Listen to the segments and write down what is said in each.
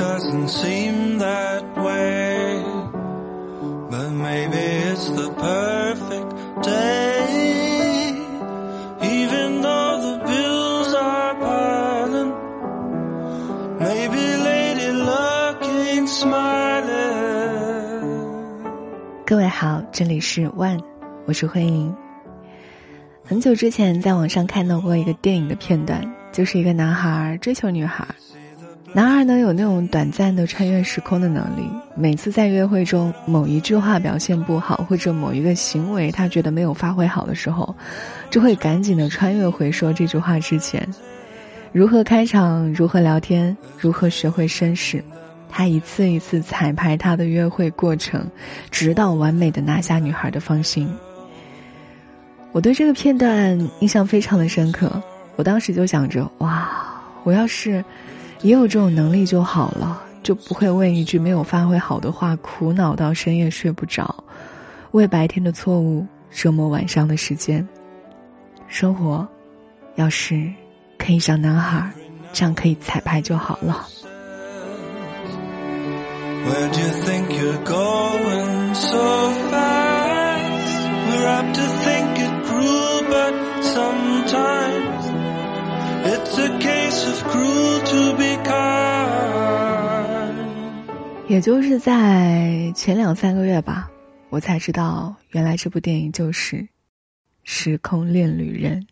doesn't seem that way. But maybe it's the perfect day. Even though the bills are piling, maybe Lady Luck ain't smiling. 各位好，这里是 One，我是慧莹。很久之前在网上看到过一个电影的片段，就是一个男孩追求女孩，男孩呢有那种短暂的穿越时空的能力，每次在约会中某一句话表现不好，或者某一个行为他觉得没有发挥好的时候，就会赶紧的穿越回说这句话之前，如何开场，如何聊天，如何学会绅士。他一次一次彩排他的约会过程，直到完美的拿下女孩的芳心。我对这个片段印象非常的深刻，我当时就想着：哇，我要是也有这种能力就好了，就不会为一句没有发挥好的话苦恼到深夜睡不着，为白天的错误折磨晚上的时间。生活，要是可以像男孩这样可以彩排就好了。Where'd you think you're going so fast? We're apt to think it cruel, but sometimes 也就是在前两三个月吧，我才知道，原来这部电影就是《时空恋旅人》。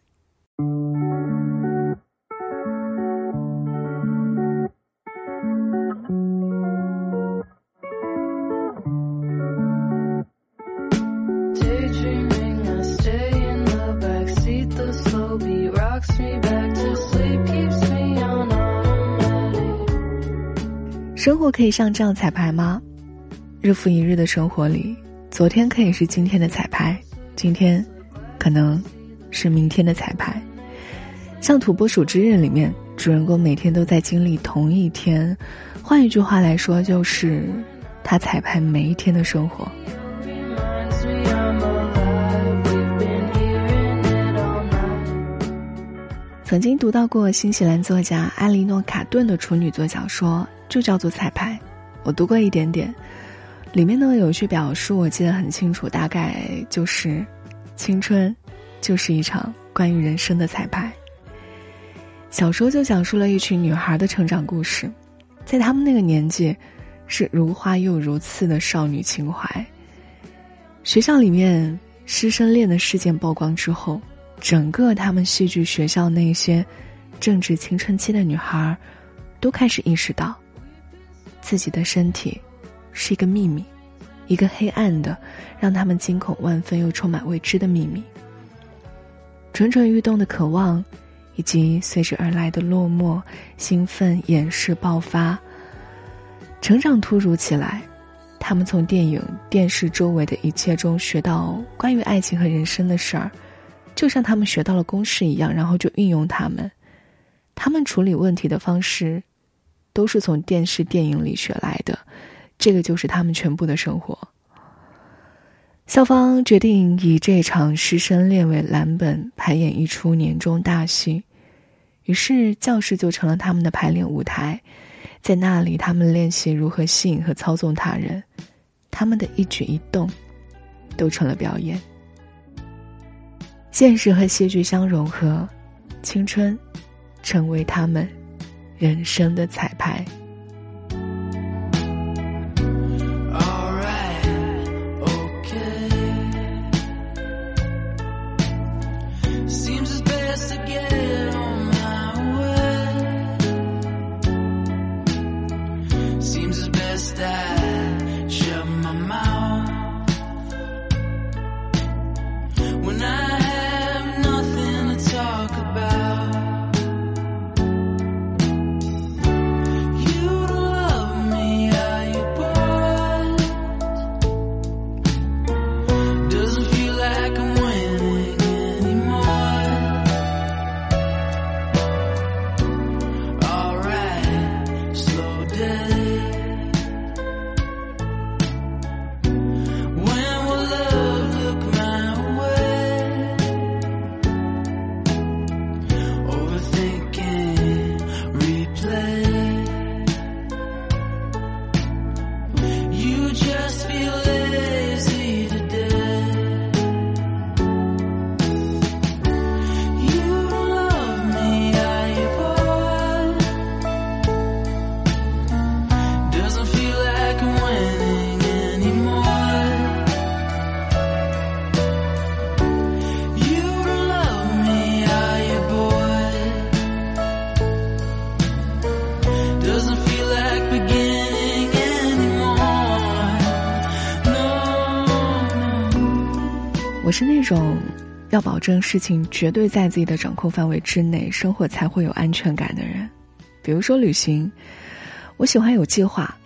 生活可以像这样彩排吗？日复一日的生活里，昨天可以是今天的彩排，今天可能是明天的彩排。像《土拨鼠之日》里面，主人公每天都在经历同一天，换一句话来说，就是他彩排每一天的生活。曾经读到过新西兰作家埃莉诺·卡顿的处女作小说，就叫做《彩排》，我读过一点点，里面呢有一句表述我记得很清楚，大概就是：青春就是一场关于人生的彩排。小说就讲述了一群女孩的成长故事，在她们那个年纪，是如花又如刺的少女情怀。学校里面师生恋的事件曝光之后，整个他们戏剧学校那些正值青春期的女孩，都开始意识到，自己的身体是一个秘密，一个黑暗的，让他们惊恐万分又充满未知的秘密。蠢蠢欲动的渴望，以及随之而来的落寞、兴奋、掩饰、爆发，成长突如其来。他们从电影、电视周围的一切中学到关于爱情和人生的事儿，就像他们学到了公式一样，然后就运用它们。他们处理问题的方式，都是从电视、电影里学来的，这个就是他们全部的生活。校方决定以这场师生恋为蓝本排演一出年终大戏，于是教室就成了他们的排练舞台。在那里，他们练习如何吸引和操纵他人，他们的一举一动都成了表演。现实和戏剧相融合，青春成为他们人生的彩排。保证事情绝对在自己的掌控范围之内，生活才会有安全感的人。比如说旅行，我喜欢有计划，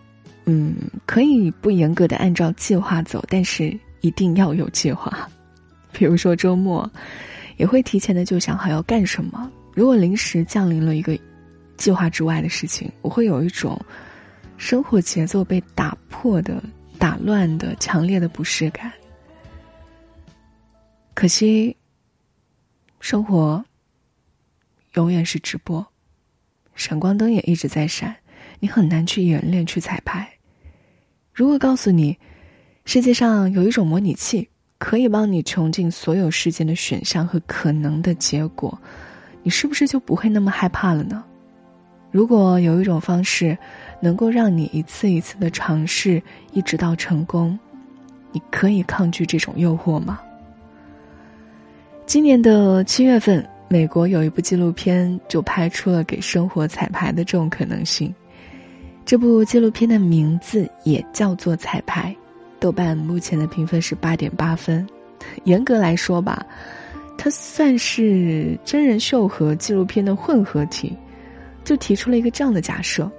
嗯，可以不严格的按照计划走，但是一定要有计划。比如说周末，也会提前的就想好要干什么。如果临时降临了一个计划之外的事情，我会有一种生活节奏被打破的、打乱的强烈的不适感。可惜，生活永远是直播，闪光灯也一直在闪，你很难去演练、去彩排。如果告诉你，世界上有一种模拟器。可以帮你穷尽所有事件的选项和可能的结果，你是不是就不会那么害怕了呢？如果有一种方式，能够让你一次一次的尝试，一直到成功，你可以抗拒这种诱惑吗？今年的七月份，美国有一部纪录片就拍出了给生活彩排的这种可能性。这部纪录片的名字也叫做《彩排》。豆瓣目前的评分是八点八分，严格来说吧，它算是真人秀和纪录片的混合体，就提出了一个这样的假设：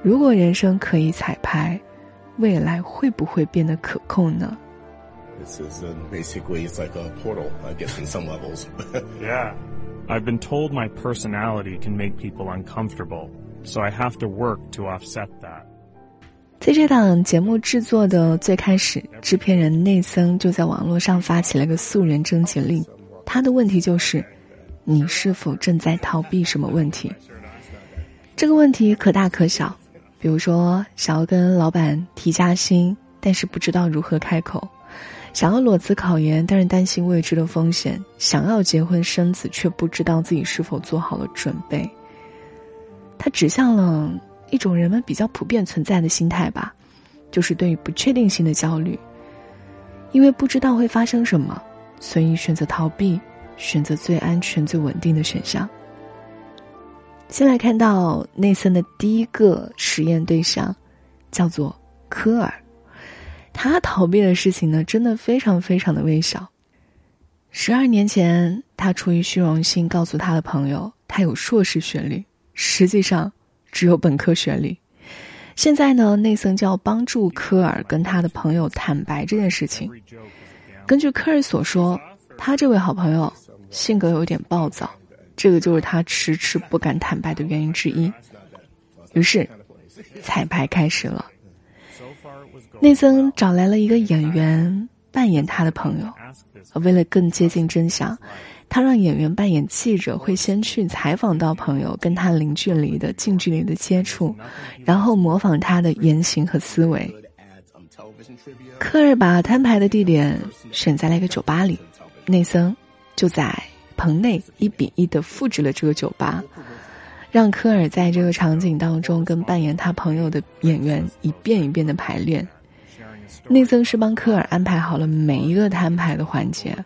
如果人生可以彩排，未来会不会变得可控呢？This is basically it's like a portal, I guess, in some levels. Yeah, I've been told my personality can make people uncomfortable, so I have to work to offset that. 在这档节目制作的最开始，制片人内森就在网络上发起了个素人征集令。他的问题就是：你是否正在逃避什么问题？这个问题可大可小，比如说想要跟老板提加薪，但是不知道如何开口；想要裸辞考研，但是担心未知的风险；想要结婚生子，却不知道自己是否做好了准备。他指向了。一种人们比较普遍存在的心态吧，就是对于不确定性的焦虑。因为不知道会发生什么，所以选择逃避，选择最安全、最稳定的选项。先来看到内森的第一个实验对象，叫做科尔。他逃避的事情呢，真的非常非常的微小。十二年前，他出于虚荣心告诉他的朋友，他有硕士学历，实际上。只有本科学历。现在呢，内森就要帮助科尔跟他的朋友坦白这件事情。根据科尔所说，他这位好朋友性格有点暴躁，这个就是他迟迟不敢坦白的原因之一。于是，彩排开始了。内森找来了一个演员扮演他的朋友，为了更接近真相。他让演员扮演记者，会先去采访到朋友，跟他零距离的、近距离的接触，然后模仿他的言行和思维。科尔把摊牌的地点选在了一个酒吧里，内森就在棚内一比一的复制了这个酒吧，让科尔在这个场景当中跟扮演他朋友的演员一遍一遍的排练。内森是帮科尔安排好了每一个摊牌的环节。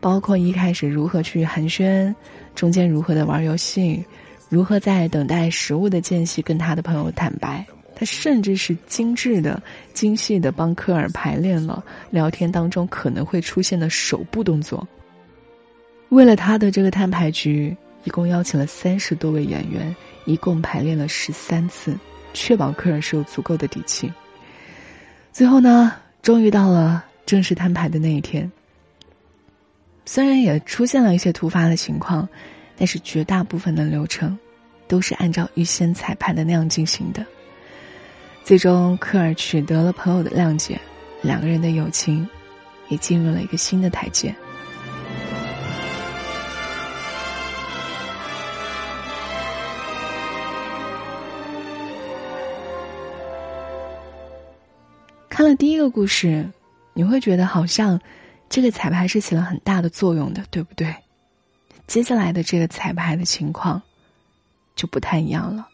包括一开始如何去寒暄，中间如何的玩游戏，如何在等待食物的间隙跟他的朋友坦白，他甚至是精致的、精细的帮科尔排练了聊天当中可能会出现的手部动作。为了他的这个摊牌局，一共邀请了三十多位演员，一共排练了十三次，确保科尔是有足够的底气。最后呢，终于到了正式摊牌的那一天。虽然也出现了一些突发的情况，但是绝大部分的流程都是按照预先彩排的那样进行的。最终，科尔取得了朋友的谅解，两个人的友情也进入了一个新的台阶。看了第一个故事，你会觉得好像。这个彩排是起了很大的作用的，对不对？接下来的这个彩排的情况就不太一样了。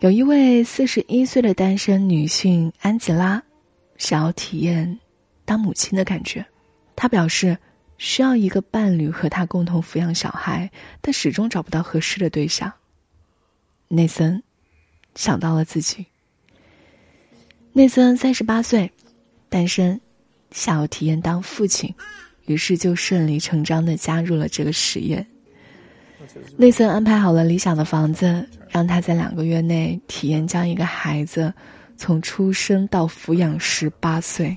有一位四十一岁的单身女性安吉拉，想要体验当母亲的感觉。她表示需要一个伴侣和她共同抚养小孩，但始终找不到合适的对象。内森想到了自己。内森三十八岁，单身。想要体验当父亲，于是就顺理成章的加入了这个实验。内森安排好了理想的房子，让他在两个月内体验将一个孩子从出生到抚养十八岁。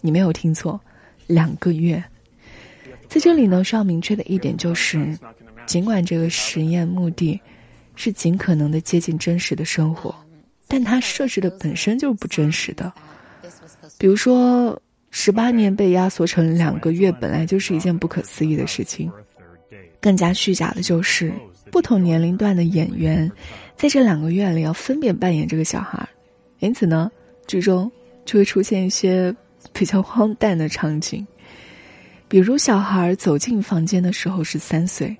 你没有听错，两个月。在这里呢，需要明确的一点就是，尽管这个实验目的是尽可能的接近真实的生活，但它设置的本身就是不真实的。比如说，十八年被压缩成两个月，本来就是一件不可思议的事情。更加虚假的就是，不同年龄段的演员在这两个月里要分别扮演这个小孩，因此呢，剧中就会出现一些比较荒诞的场景，比如小孩走进房间的时候是三岁，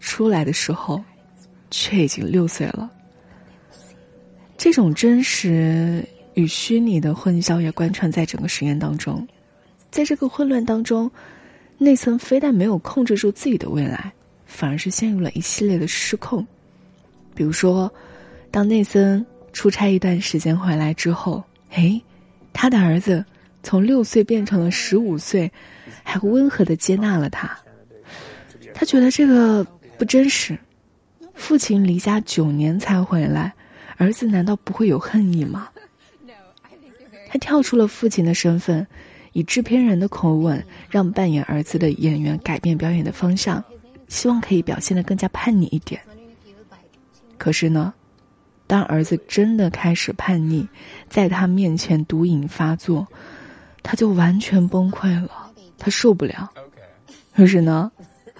出来的时候却已经六岁了。这种真实与虚拟的混淆也贯穿在整个实验当中，在这个混乱当中，内森非但没有控制住自己的未来。反而是陷入了一系列的失控，比如说，当内森出差一段时间回来之后，哎，他的儿子从六岁变成了十五岁，还温和的接纳了他。他觉得这个不真实，父亲离家九年才回来，儿子难道不会有恨意吗？他跳出了父亲的身份，以制片人的口吻让扮演儿子的演员改变表演的方向。希望可以表现得更加叛逆一点。可是呢，当儿子真的开始叛逆，在他面前毒瘾发作，他就完全崩溃了，他受不了。于是呢，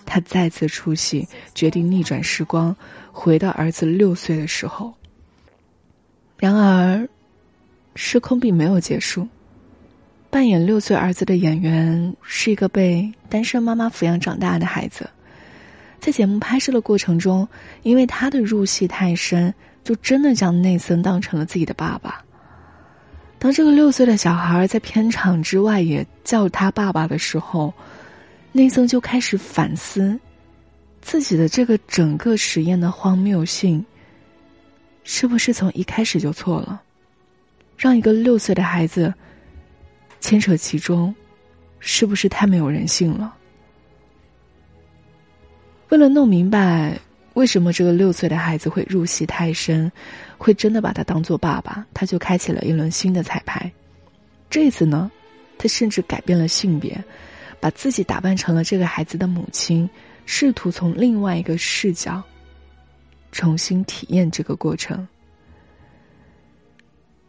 他再次出戏，决定逆转时光，回到儿子六岁的时候。然而，失控并没有结束。扮演六岁儿子的演员是一个被单身妈妈抚养长大的孩子。在节目拍摄的过程中，因为他的入戏太深，就真的将内森当成了自己的爸爸。当这个六岁的小孩在片场之外也叫他爸爸的时候，内森就开始反思自己的这个整个实验的荒谬性，是不是从一开始就错了？让一个六岁的孩子牵扯其中，是不是太没有人性了？为了弄明白为什么这个六岁的孩子会入戏太深，会真的把他当做爸爸，他就开启了一轮新的彩排。这次呢，他甚至改变了性别，把自己打扮成了这个孩子的母亲，试图从另外一个视角重新体验这个过程。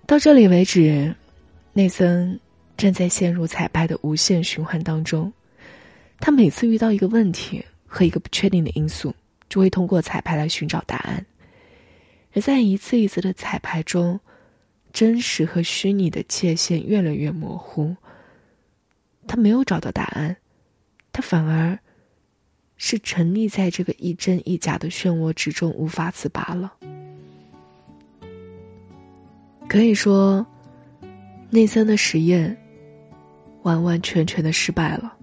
到这里为止，内森正在陷入彩排的无限循环当中。他每次遇到一个问题。和一个不确定的因素，就会通过彩排来寻找答案。而在一次一次的彩排中，真实和虚拟的界限越来越模糊。他没有找到答案，他反而是沉溺在这个一真一假的漩涡之中，无法自拔了。可以说，内森的实验完完全全的失败了。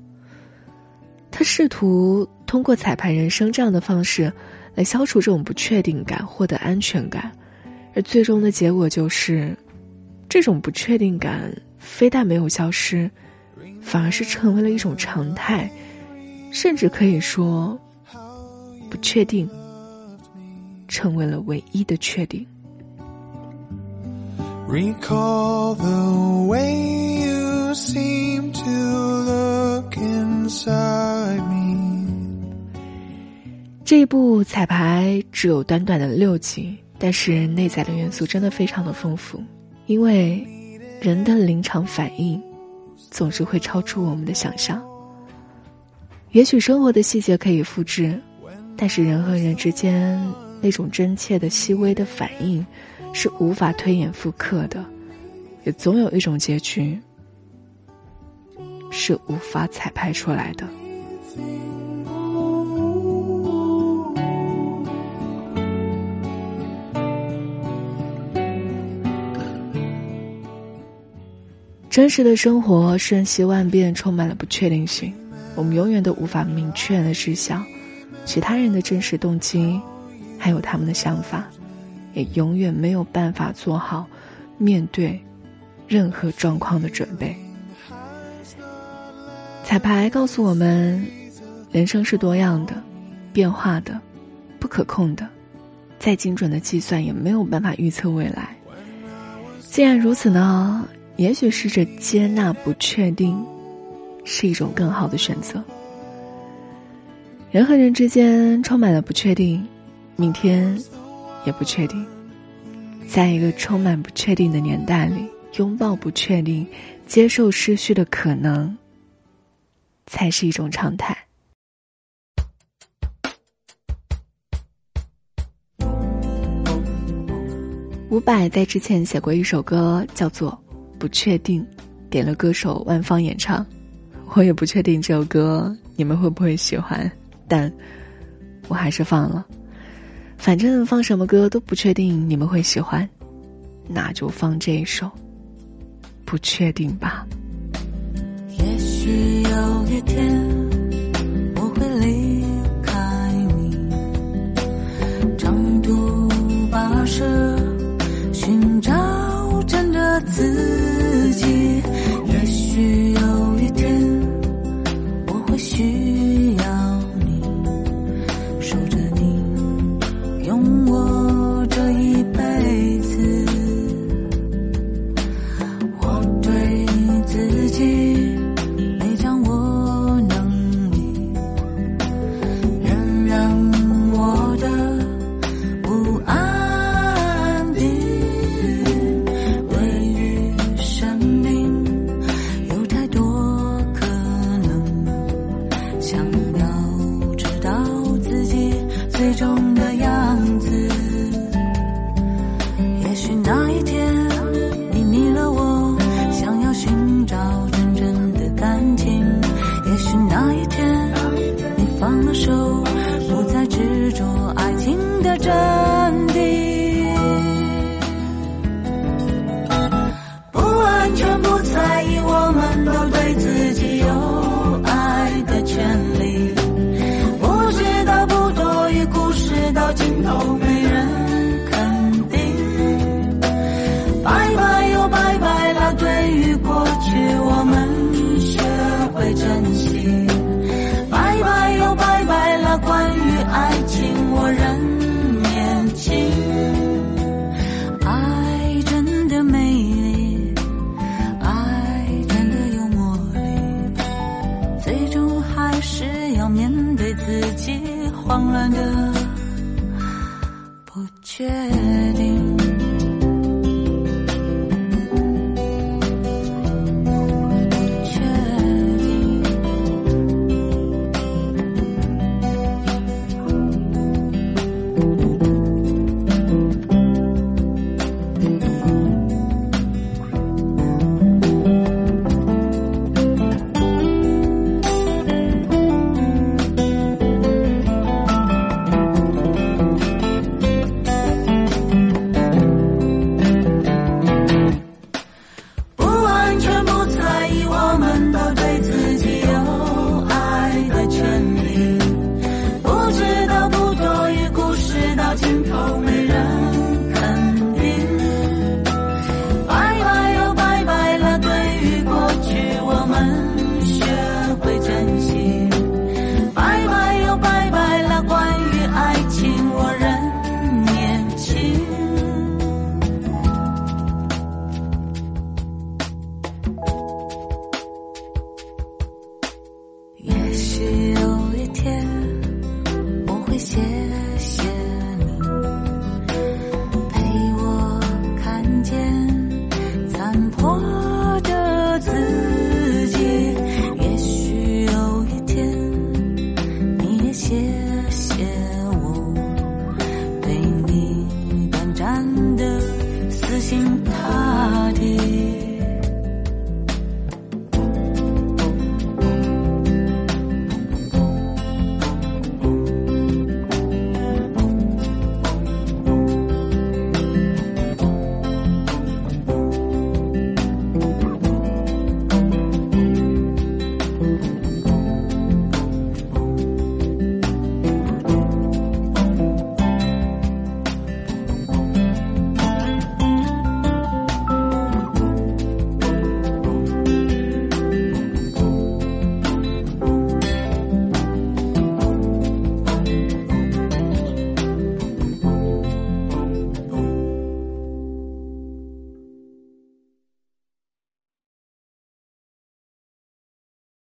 他试图通过彩排人生这样的方式，来消除这种不确定感，获得安全感，而最终的结果就是，这种不确定感非但没有消失，反而是成为了一种常态，甚至可以说，不确定成为了唯一的确定。Recall the way you seem to look inside me。这一部彩排只有短短的六集，但是内在的元素真的非常的丰富。因为人的临场反应总是会超出我们的想象。也许生活的细节可以复制，但是人和人之间那种真切的细微的反应。是无法推演复刻的，也总有一种结局是无法彩排出来的。真实的生活瞬息万变，充满了不确定性，我们永远都无法明确的知晓其他人的真实动机，还有他们的想法。也永远没有办法做好面对任何状况的准备。彩排告诉我们，人生是多样的、变化的、不可控的，再精准的计算也没有办法预测未来。既然如此呢，也许试着接纳不确定，是一种更好的选择。人和人之间充满了不确定，明天也不确定。在一个充满不确定的年代里，拥抱不确定，接受失去的可能，才是一种常态。伍佰在之前写过一首歌，叫做《不确定》，给了歌手万芳演唱。我也不确定这首歌你们会不会喜欢，但我还是放了。反正放什么歌都不确定你们会喜欢，那就放这一首。不确定吧。也许有一天我会离开你，长途跋涉，寻找真的自己。